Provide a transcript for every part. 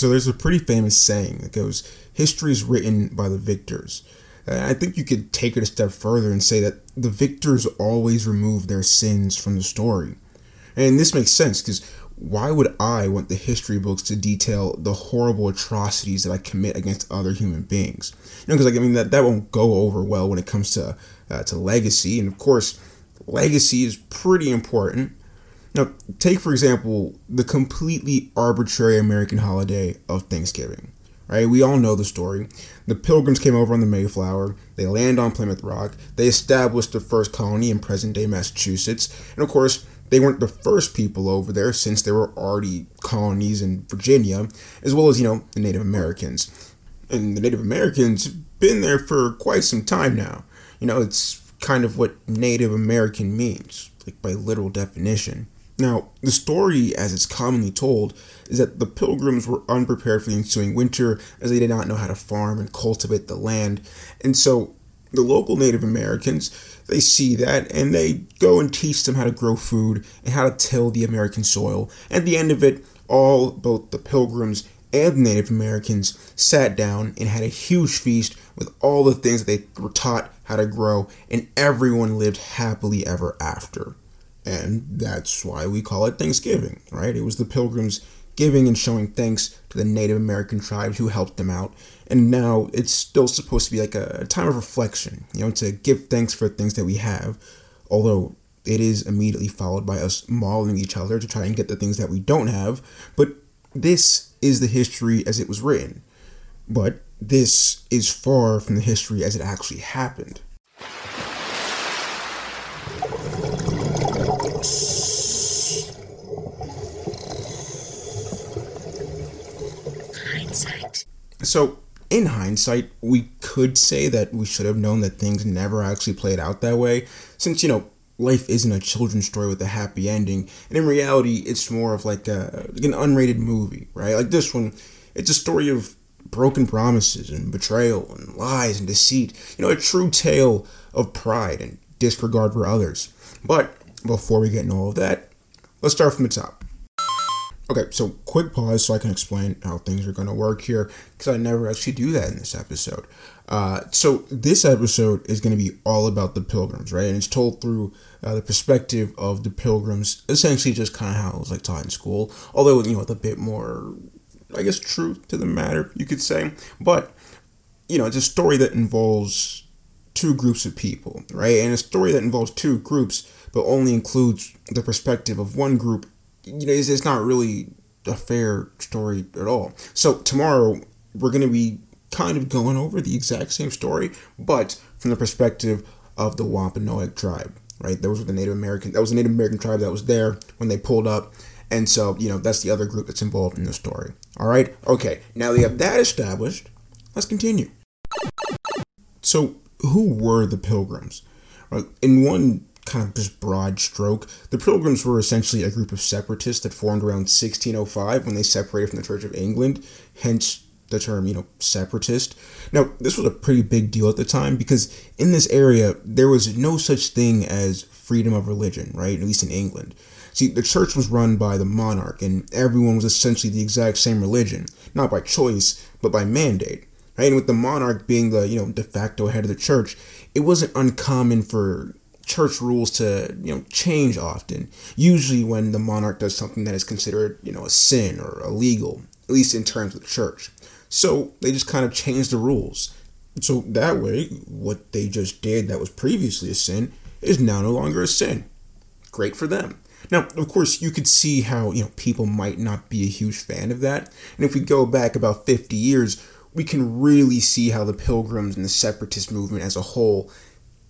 So there's a pretty famous saying that goes, history is written by the victors. I think you could take it a step further and say that the victors always remove their sins from the story. And this makes sense because why would I want the history books to detail the horrible atrocities that I commit against other human beings? You know, because like I mean that that won't go over well when it comes to uh, to legacy, and of course, legacy is pretty important. Now, take for example the completely arbitrary American holiday of Thanksgiving. Right? We all know the story. The Pilgrims came over on the Mayflower. They land on Plymouth Rock. They established the first colony in present-day Massachusetts, and of course, they weren't the first people over there since there were already colonies in Virginia, as well as, you know, the Native Americans. And the Native Americans have been there for quite some time now. You know, it's kind of what Native American means, like by literal definition. Now, the story, as it's commonly told, is that the pilgrims were unprepared for the ensuing winter as they did not know how to farm and cultivate the land. And so the local Native Americans, they see that and they go and teach them how to grow food and how to till the American soil. At the end of it, all, both the pilgrims and the Native Americans, sat down and had a huge feast with all the things that they were taught how to grow, and everyone lived happily ever after. And that's why we call it Thanksgiving, right? It was the pilgrims giving and showing thanks to the Native American tribes who helped them out. And now it's still supposed to be like a time of reflection, you know, to give thanks for things that we have, although it is immediately followed by us mauling each other to try and get the things that we don't have. But this is the history as it was written. But this is far from the history as it actually happened. So, in hindsight, we could say that we should have known that things never actually played out that way, since, you know, life isn't a children's story with a happy ending. And in reality, it's more of like, a, like an unrated movie, right? Like this one, it's a story of broken promises and betrayal and lies and deceit. You know, a true tale of pride and disregard for others. But before we get into all of that, let's start from the top. Okay, so quick pause so I can explain how things are going to work here because I never actually do that in this episode. Uh, so this episode is going to be all about the pilgrims, right? And it's told through uh, the perspective of the pilgrims, essentially just kind of how it was like taught in school, although you know with a bit more, I guess, truth to the matter, you could say. But you know, it's a story that involves two groups of people, right? And a story that involves two groups, but only includes the perspective of one group you know, it's, it's not really a fair story at all. So tomorrow we're going to be kind of going over the exact same story, but from the perspective of the Wampanoag tribe, right? Those were the Native American. That was the Native American tribe that was there when they pulled up, and so you know that's the other group that's involved in the story. All right, okay. Now they have that established. Let's continue. So, who were the Pilgrims? Right in one kind of just broad stroke, the Pilgrims were essentially a group of separatists that formed around 1605 when they separated from the Church of England, hence the term, you know, separatist. Now, this was a pretty big deal at the time because in this area, there was no such thing as freedom of religion, right? At least in England. See, the church was run by the monarch, and everyone was essentially the exact same religion, not by choice, but by mandate. Right? And with the monarch being the, you know, de facto head of the church, it wasn't uncommon for church rules to you know change often usually when the monarch does something that is considered you know a sin or illegal at least in terms of the church. So they just kind of changed the rules. So that way what they just did that was previously a sin is now no longer a sin. Great for them. Now of course you could see how you know people might not be a huge fan of that. And if we go back about 50 years we can really see how the pilgrims and the separatist movement as a whole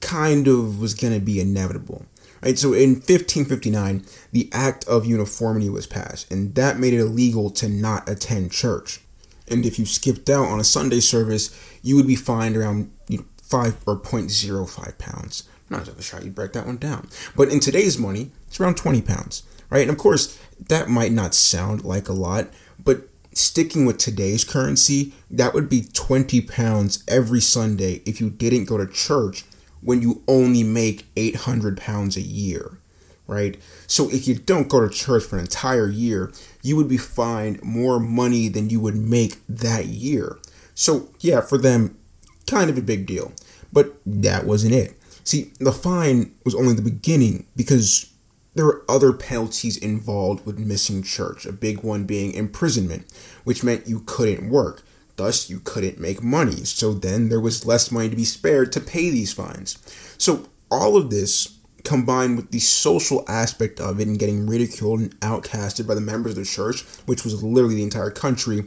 kind of was going to be inevitable. Right? So in 1559, the Act of Uniformity was passed, and that made it illegal to not attend church. And if you skipped out on a Sunday service, you would be fined around you know, 5 or 0.05 pounds. I'm not exactly sure you'd break that one down. But in today's money, it's around 20 pounds. Right? And of course, that might not sound like a lot, but sticking with today's currency, that would be 20 pounds every Sunday if you didn't go to church when you only make 800 pounds a year, right? So if you don't go to church for an entire year, you would be fined more money than you would make that year. So, yeah, for them, kind of a big deal. But that wasn't it. See, the fine was only the beginning because there were other penalties involved with missing church, a big one being imprisonment, which meant you couldn't work. Thus, you couldn't make money. So then there was less money to be spared to pay these fines. So, all of this combined with the social aspect of it and getting ridiculed and outcasted by the members of the church, which was literally the entire country,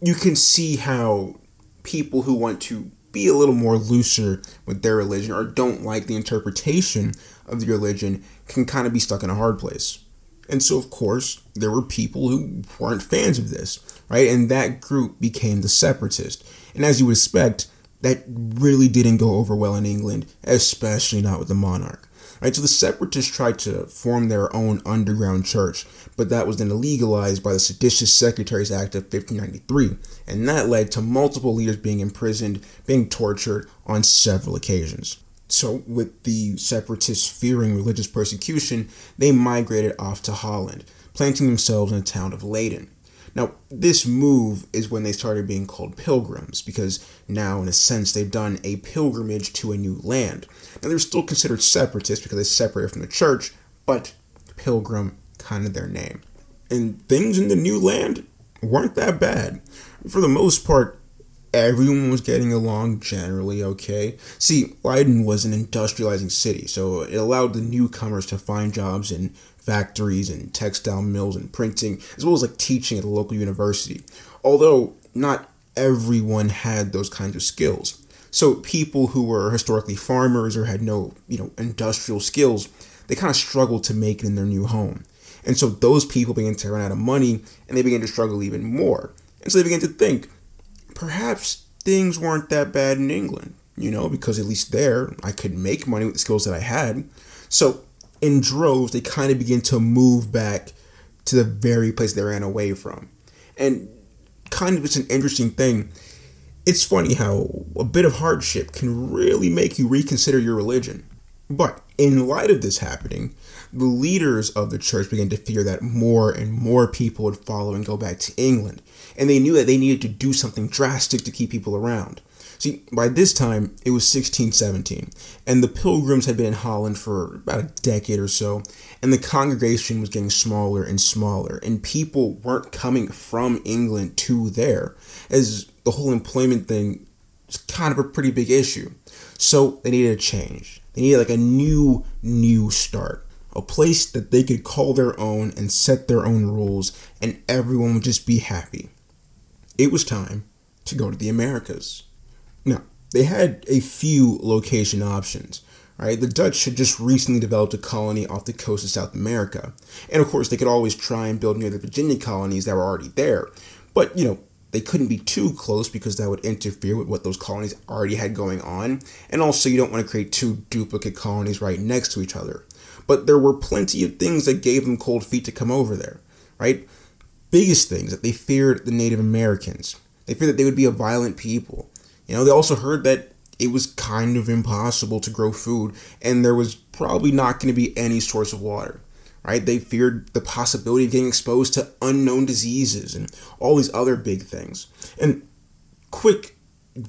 you can see how people who want to be a little more looser with their religion or don't like the interpretation of the religion can kind of be stuck in a hard place. And so, of course, there were people who weren't fans of this, right? And that group became the separatist. And as you would expect, that really didn't go over well in England, especially not with the monarch. Right, so the separatists tried to form their own underground church, but that was then illegalized by the Seditious Sectaries Act of 1593, and that led to multiple leaders being imprisoned, being tortured on several occasions. So, with the separatists fearing religious persecution, they migrated off to Holland, planting themselves in the town of Leyden. Now, this move is when they started being called pilgrims, because now, in a sense, they've done a pilgrimage to a new land. Now, they're still considered separatists because they separated from the church, but pilgrim, kind of their name. And things in the new land weren't that bad. For the most part, everyone was getting along generally okay. See, Leyden was an industrializing city, so it allowed the newcomers to find jobs in factories and textile mills and printing, as well as like teaching at the local university. Although not everyone had those kinds of skills. So people who were historically farmers or had no, you know, industrial skills, they kind of struggled to make it in their new home. And so those people began to run out of money and they began to struggle even more. And so they began to think, perhaps things weren't that bad in England, you know, because at least there I could make money with the skills that I had. So in droves, they kind of begin to move back to the very place they ran away from. And kind of it's an interesting thing. It's funny how a bit of hardship can really make you reconsider your religion. But in light of this happening, the leaders of the church began to fear that more and more people would follow and go back to England. And they knew that they needed to do something drastic to keep people around. See, by this time, it was 1617, and the pilgrims had been in Holland for about a decade or so, and the congregation was getting smaller and smaller, and people weren't coming from England to there, as the whole employment thing was kind of a pretty big issue. So they needed a change. They needed like a new, new start. A place that they could call their own and set their own rules, and everyone would just be happy. It was time to go to the Americas. Now, they had a few location options, right? The Dutch had just recently developed a colony off the coast of South America. And of course, they could always try and build near the Virginia colonies that were already there. But, you know, they couldn't be too close because that would interfere with what those colonies already had going on. And also, you don't want to create two duplicate colonies right next to each other. But there were plenty of things that gave them cold feet to come over there, right? Biggest things that they feared the Native Americans. They feared that they would be a violent people. You know, they also heard that it was kind of impossible to grow food and there was probably not going to be any source of water. Right? They feared the possibility of getting exposed to unknown diseases and all these other big things. And quick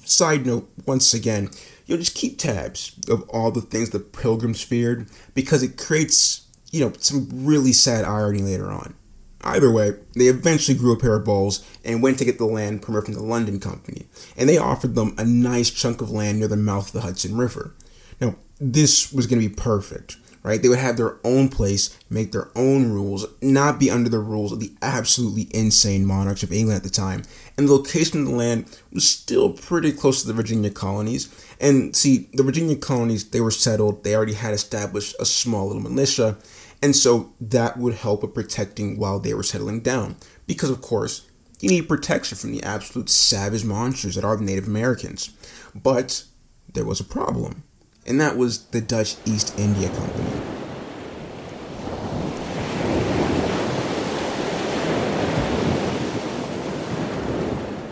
side note once again, you know, just keep tabs of all the things the pilgrims feared because it creates, you know, some really sad irony later on. Either way, they eventually grew a pair of balls and went to get the land permit from the London Company, and they offered them a nice chunk of land near the mouth of the Hudson River. Now, this was going to be perfect, right? They would have their own place, make their own rules, not be under the rules of the absolutely insane monarchs of England at the time. And the location of the land was still pretty close to the Virginia colonies. And see, the Virginia colonies, they were settled, they already had established a small little militia, and so that would help with protecting while they were settling down. Because, of course, you need protection from the absolute savage monsters that are the Native Americans. But there was a problem, and that was the Dutch East India Company.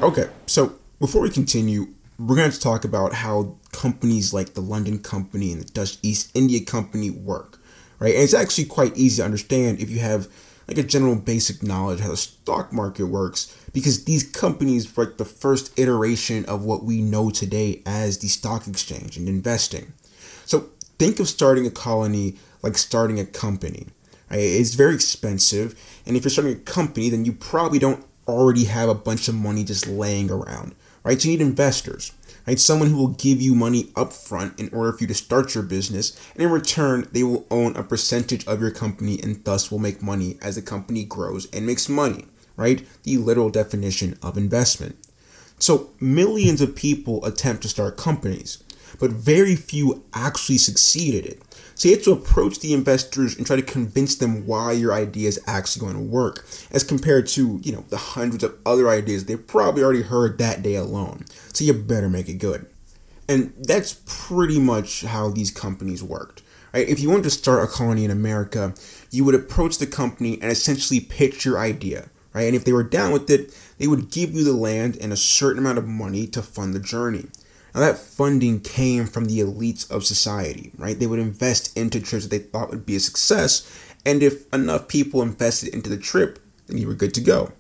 Okay, so before we continue, we're going to talk about how companies like the London Company and the Dutch East India Company work right? And it's actually quite easy to understand if you have like a general basic knowledge how the stock market works because these companies were like the first iteration of what we know today as the stock exchange and investing. Think of starting a colony like starting a company. Right? It's very expensive, and if you're starting a company, then you probably don't already have a bunch of money just laying around. Right? You need investors right? Someone who will give you money upfront in order for you to start your business, and in return, they will own a percentage of your company and thus will make money as the company grows and makes money, right? The literal definition of investment. So, millions of people attempt to start companies, but very few actually succeed at it. So you have to approach the investors and try to convince them why your idea is actually going to work, as compared to, you know, the hundreds of other ideas they've probably already heard that day alone. So you better make it good. And that's pretty much how these companies worked. Right? If you wanted to start a colony in America, you would approach the company and essentially pitch your idea. Right? And if they were down with it, they would give you the land and a certain amount of money to fund the journey. Now, that funding came from the elites of society, right? They would invest into trips that they thought would be a success, and if enough people invested into the trip, then you were good to go.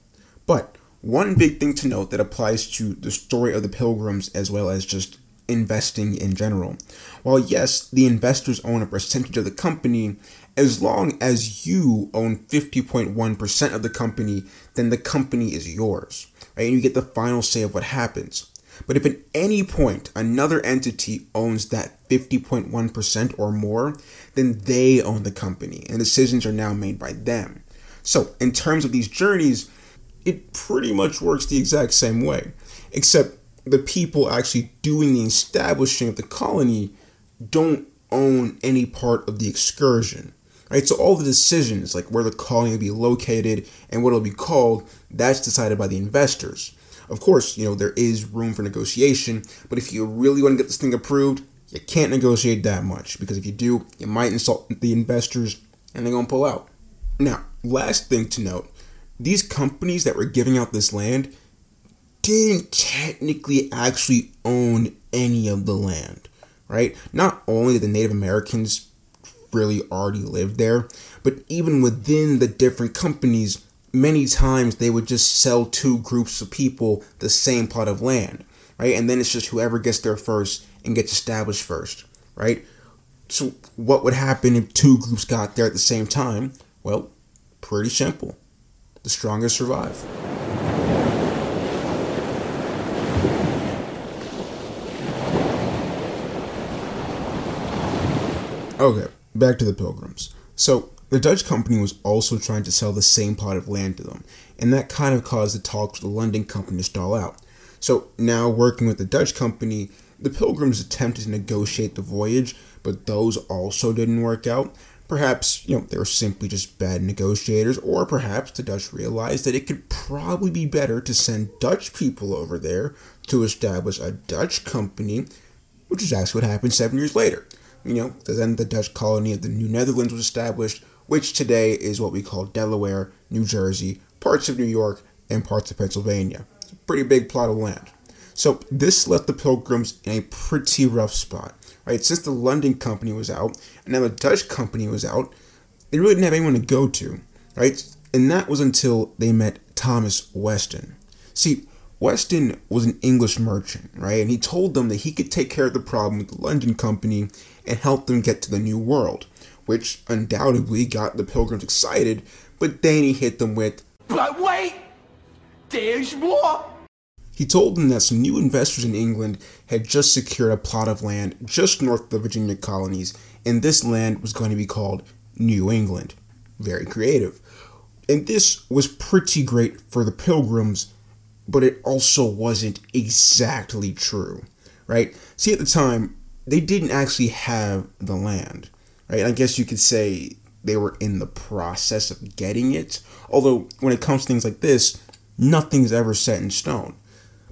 But one big thing to note that applies to the story of the pilgrims as well as just investing in general. While yes, the investors own a percentage of the company, as long as you own 50.1% of the company, then the company is yours, right? And you get the final say of what happens. But if at any point another entity owns that 50.1% or more, then they own the company and decisions are now made by them. So, in terms of these journeys, it pretty much works the exact same way, except the people actually doing the establishing of the colony don't own any part of the excursion. Right, so all the decisions, like where the colony will be located and what it'll be called, that's decided by the investors. Of course, you know, there is room for negotiation, but if you really want to get this thing approved, you can't negotiate that much because if you do, you might insult the investors and they're going to pull out. Now, last thing to note these companies that were giving out this land didn't technically actually own any of the land, right? Not only did the Native Americans really already live there, but even within the different companies, many times they would just sell two groups of people the same plot of land, right? And then it's just whoever gets there first and gets established first, right? So, what would happen if two groups got there at the same time? Well, pretty simple. The strongest survive. Okay, back to the pilgrims. So, the Dutch company was also trying to sell the same plot of land to them, and that kind of caused the talks with the London company to stall out. So now, working with the Dutch company, the Pilgrims attempted to negotiate the voyage, but those also didn't work out. Perhaps, you know, they were simply just bad negotiators, or perhaps the Dutch realized that it could probably be better to send Dutch people over there to establish a Dutch company, which is actually what happened seven years later. You know, then the Dutch colony of the New Netherlands was established, which today is what we call Delaware, New Jersey, parts of New York, and parts of Pennsylvania. It's a pretty big plot of land. So this left the Pilgrims in a pretty rough spot, right? Since the London company was out and now the Dutch company was out, they really didn't have anyone to go to, right? And that was until they met Thomas Weston. See, Weston was an English merchant, right? And he told them that he could take care of the problem with the London company and help them get to the New World which undoubtedly got the pilgrims excited, but then he hit them with, But wait! There's more! He told them that some new investors in England had just secured a plot of land just north of the Virginia colonies, and this land was going to be called New England. Very creative. And this was pretty great for the pilgrims, but it also wasn't exactly true, right? See, at the time, they didn't actually have the land right? I guess you could say they were in the process of getting it. Although, when it comes to things like this, nothing's ever set in stone.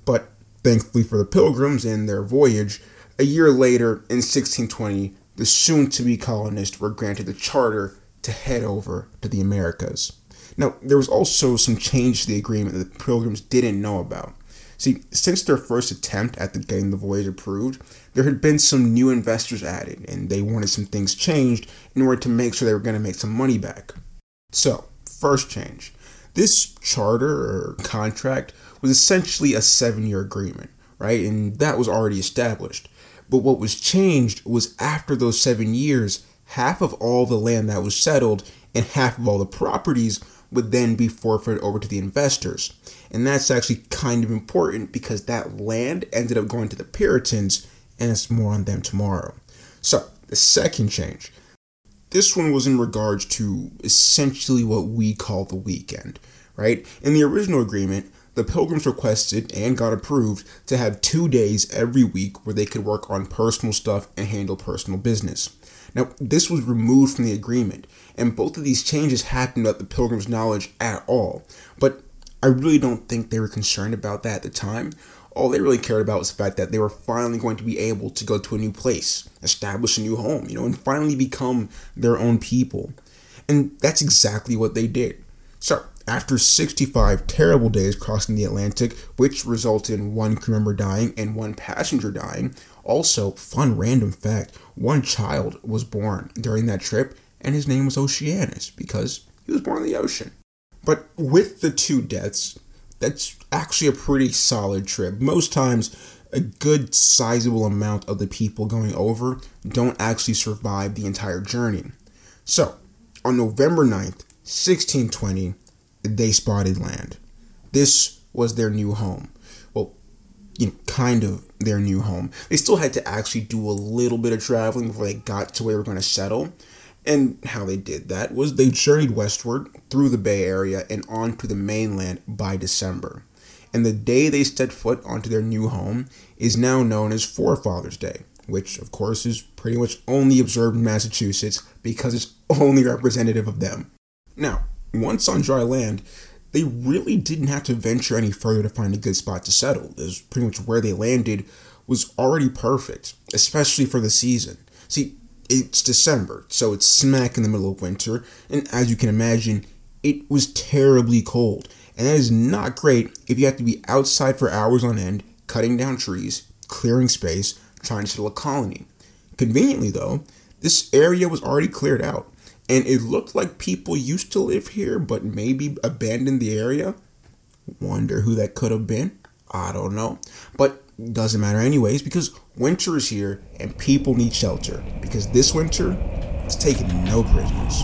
But thankfully for the pilgrims and their voyage, a year later, in 1620, the soon to be colonists were granted the charter to head over to the Americas. Now, there was also some change to the agreement that the pilgrims didn't know about. See, since their first attempt at the getting the voyage approved, there had been some new investors added, and they wanted some things changed in order to make sure they were going to make some money back. So, first change. This charter or contract was essentially a seven year agreement, right? And that was already established. But what was changed was after those seven years, half of all the land that was settled and half of all the properties would then be forfeited over to the investors. And that's actually kind of important because that land ended up going to the Puritans, and it's more on them tomorrow. So, the second change. This one was in regards to essentially what we call the weekend, right? In the original agreement, the Pilgrims requested and got approved to have two days every week where they could work on personal stuff and handle personal business. Now, this was removed from the agreement, and both of these changes happened without the Pilgrims' knowledge at all. But I really don't think they were concerned about that at the time. All they really cared about was the fact that they were finally going to be able to go to a new place, establish a new home, you know, and finally become their own people. And that's exactly what they did. So, after 65 terrible days crossing the Atlantic, which resulted in one crew member dying and one passenger dying, also, fun random fact one child was born during that trip, and his name was Oceanus because he was born in the ocean. But with the two deaths, that's actually a pretty solid trip. Most times, a good sizable amount of the people going over don't actually survive the entire journey. So, on November 9th, 1620, they spotted land. This was their new home. Well, you know, kind of their new home. They still had to actually do a little bit of traveling before they got to where they were going to settle. And how they did that was they journeyed westward through the Bay Area and onto the mainland by December. And the day they set foot onto their new home is now known as Forefathers Day, which, of course, is pretty much only observed in Massachusetts because it's only representative of them. Now, once on dry land, they really didn't have to venture any further to find a good spot to settle, as pretty much where they landed was already perfect, especially for the season. See, it's December, so it's smack in the middle of winter, and as you can imagine, it was terribly cold, and that is not great if you have to be outside for hours on end, cutting down trees, clearing space, trying to settle a colony. Conveniently, though, this area was already cleared out, and it looked like people used to live here but maybe abandoned the area. Wonder who that could have been? I don't know. But doesn't matter anyways because winter is here and people need shelter because this winter it's taking no prisoners.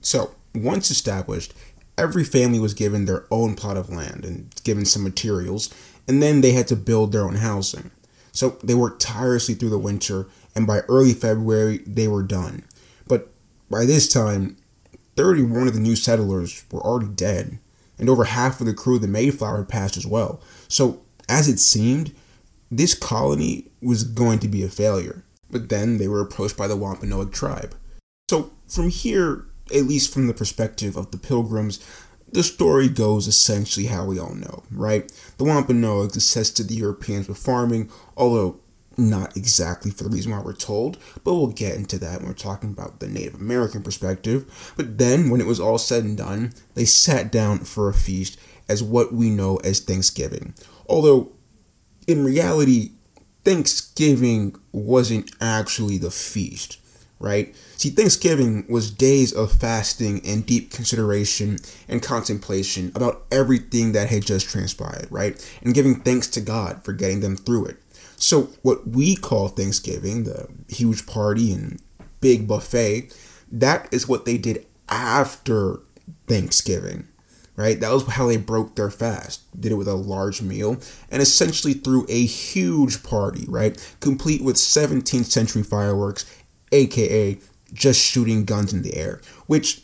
So, once established, every family was given their own plot of land and given some materials, and then they had to build their own housing. So they worked tirelessly through the winter, and by early February, they were done. By this time, 31 of the new settlers were already dead, and over half of the crew of the Mayflower had passed as well. So, as it seemed, this colony was going to be a failure. But then they were approached by the Wampanoag tribe. So, from here, at least from the perspective of the pilgrims, the story goes essentially how we all know, right? The Wampanoags assisted the Europeans with farming, although not exactly for the reason why we're told, but we'll get into that when we're talking about the Native American perspective. But then, when it was all said and done, they sat down for a feast as what we know as Thanksgiving. Although, in reality, Thanksgiving wasn't actually the feast right? See, Thanksgiving was days of fasting and deep consideration and contemplation about everything that had just transpired, right? And giving thanks to God for getting them through it. So, what we call Thanksgiving, the huge party and big buffet, that is what they did after Thanksgiving, right? That was how they broke their fast. Did it with a large meal and essentially threw a huge party, right? Complete with 17th century fireworks aka just shooting guns in the air, which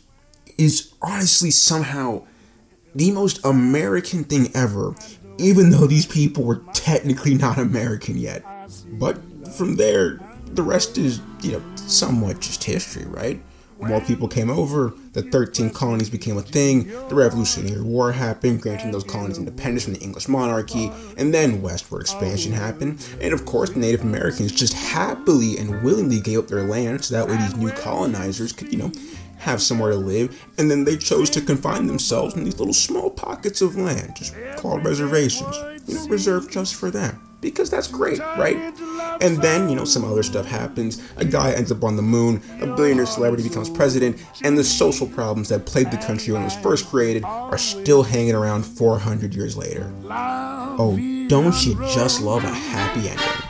is honestly somehow the most American thing ever, even though these people were technically not American yet. But from there, the rest is, you know, somewhat just history, right? More people came over, the 13 colonies became a thing, the Revolutionary War happened, granting those colonies independence from the English monarchy, and then westward expansion happened. And of course, the Native Americans just happily and willingly gave up their land so that way these new colonizers could, you know, have somewhere to live, and then they chose to confine themselves in these little small pockets of land, just called reservations, you know, reserved just for them. Because that's great, right? And then, you know, some other stuff happens. A guy ends up on the moon, a billionaire celebrity becomes president, and the social problems that plagued the country when it was first created are still hanging around 400 years later. Oh, don't you just love a happy ending?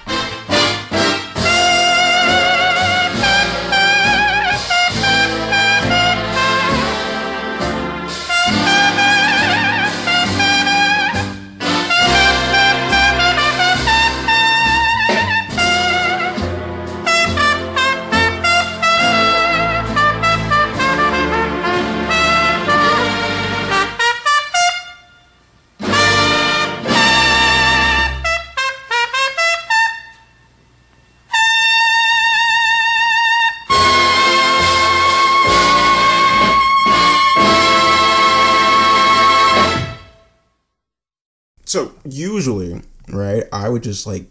Usually, right, I would just like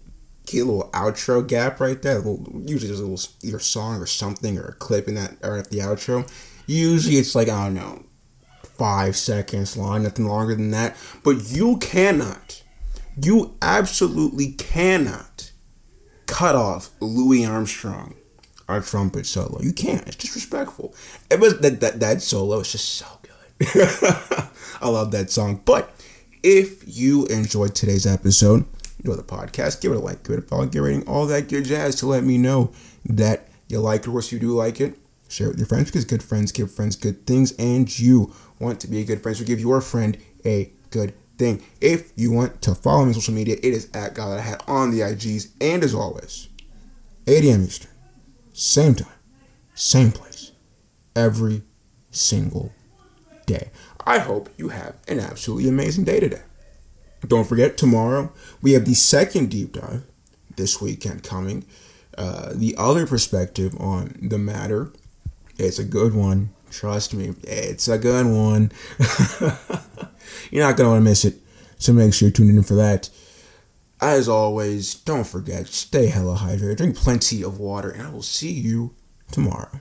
get a little outro gap right there. Usually there's a little either song or something or a clip in that or at the outro. Usually it's like I don't know, five seconds long, nothing longer than that. But you cannot, you absolutely cannot cut off Louis Armstrong, our trumpet solo. You can't. It's disrespectful. It was that that that solo is just so good. I love that song, but if you enjoyed today's episode, enjoy the podcast, give it a like, give it a follow, give it a rating, all that good jazz to let me know that you like it, or you do like it. Share it with your friends because good friends give friends good things, and you want to be a good friend, so give your friend a good thing. If you want to follow me on social media, it is at God That I Had on the IGs, and as always, 8 a.m. Eastern, same time, same place, every single day. I hope you have an absolutely amazing day today. Don't forget, tomorrow we have the second deep dive this weekend coming. Uh, the other perspective on the matter. It's a good one. Trust me, it's a good one. You're not going to want to miss it. So make sure you tune in for that. As always, don't forget, stay hella hydrated, drink plenty of water, and I will see you tomorrow.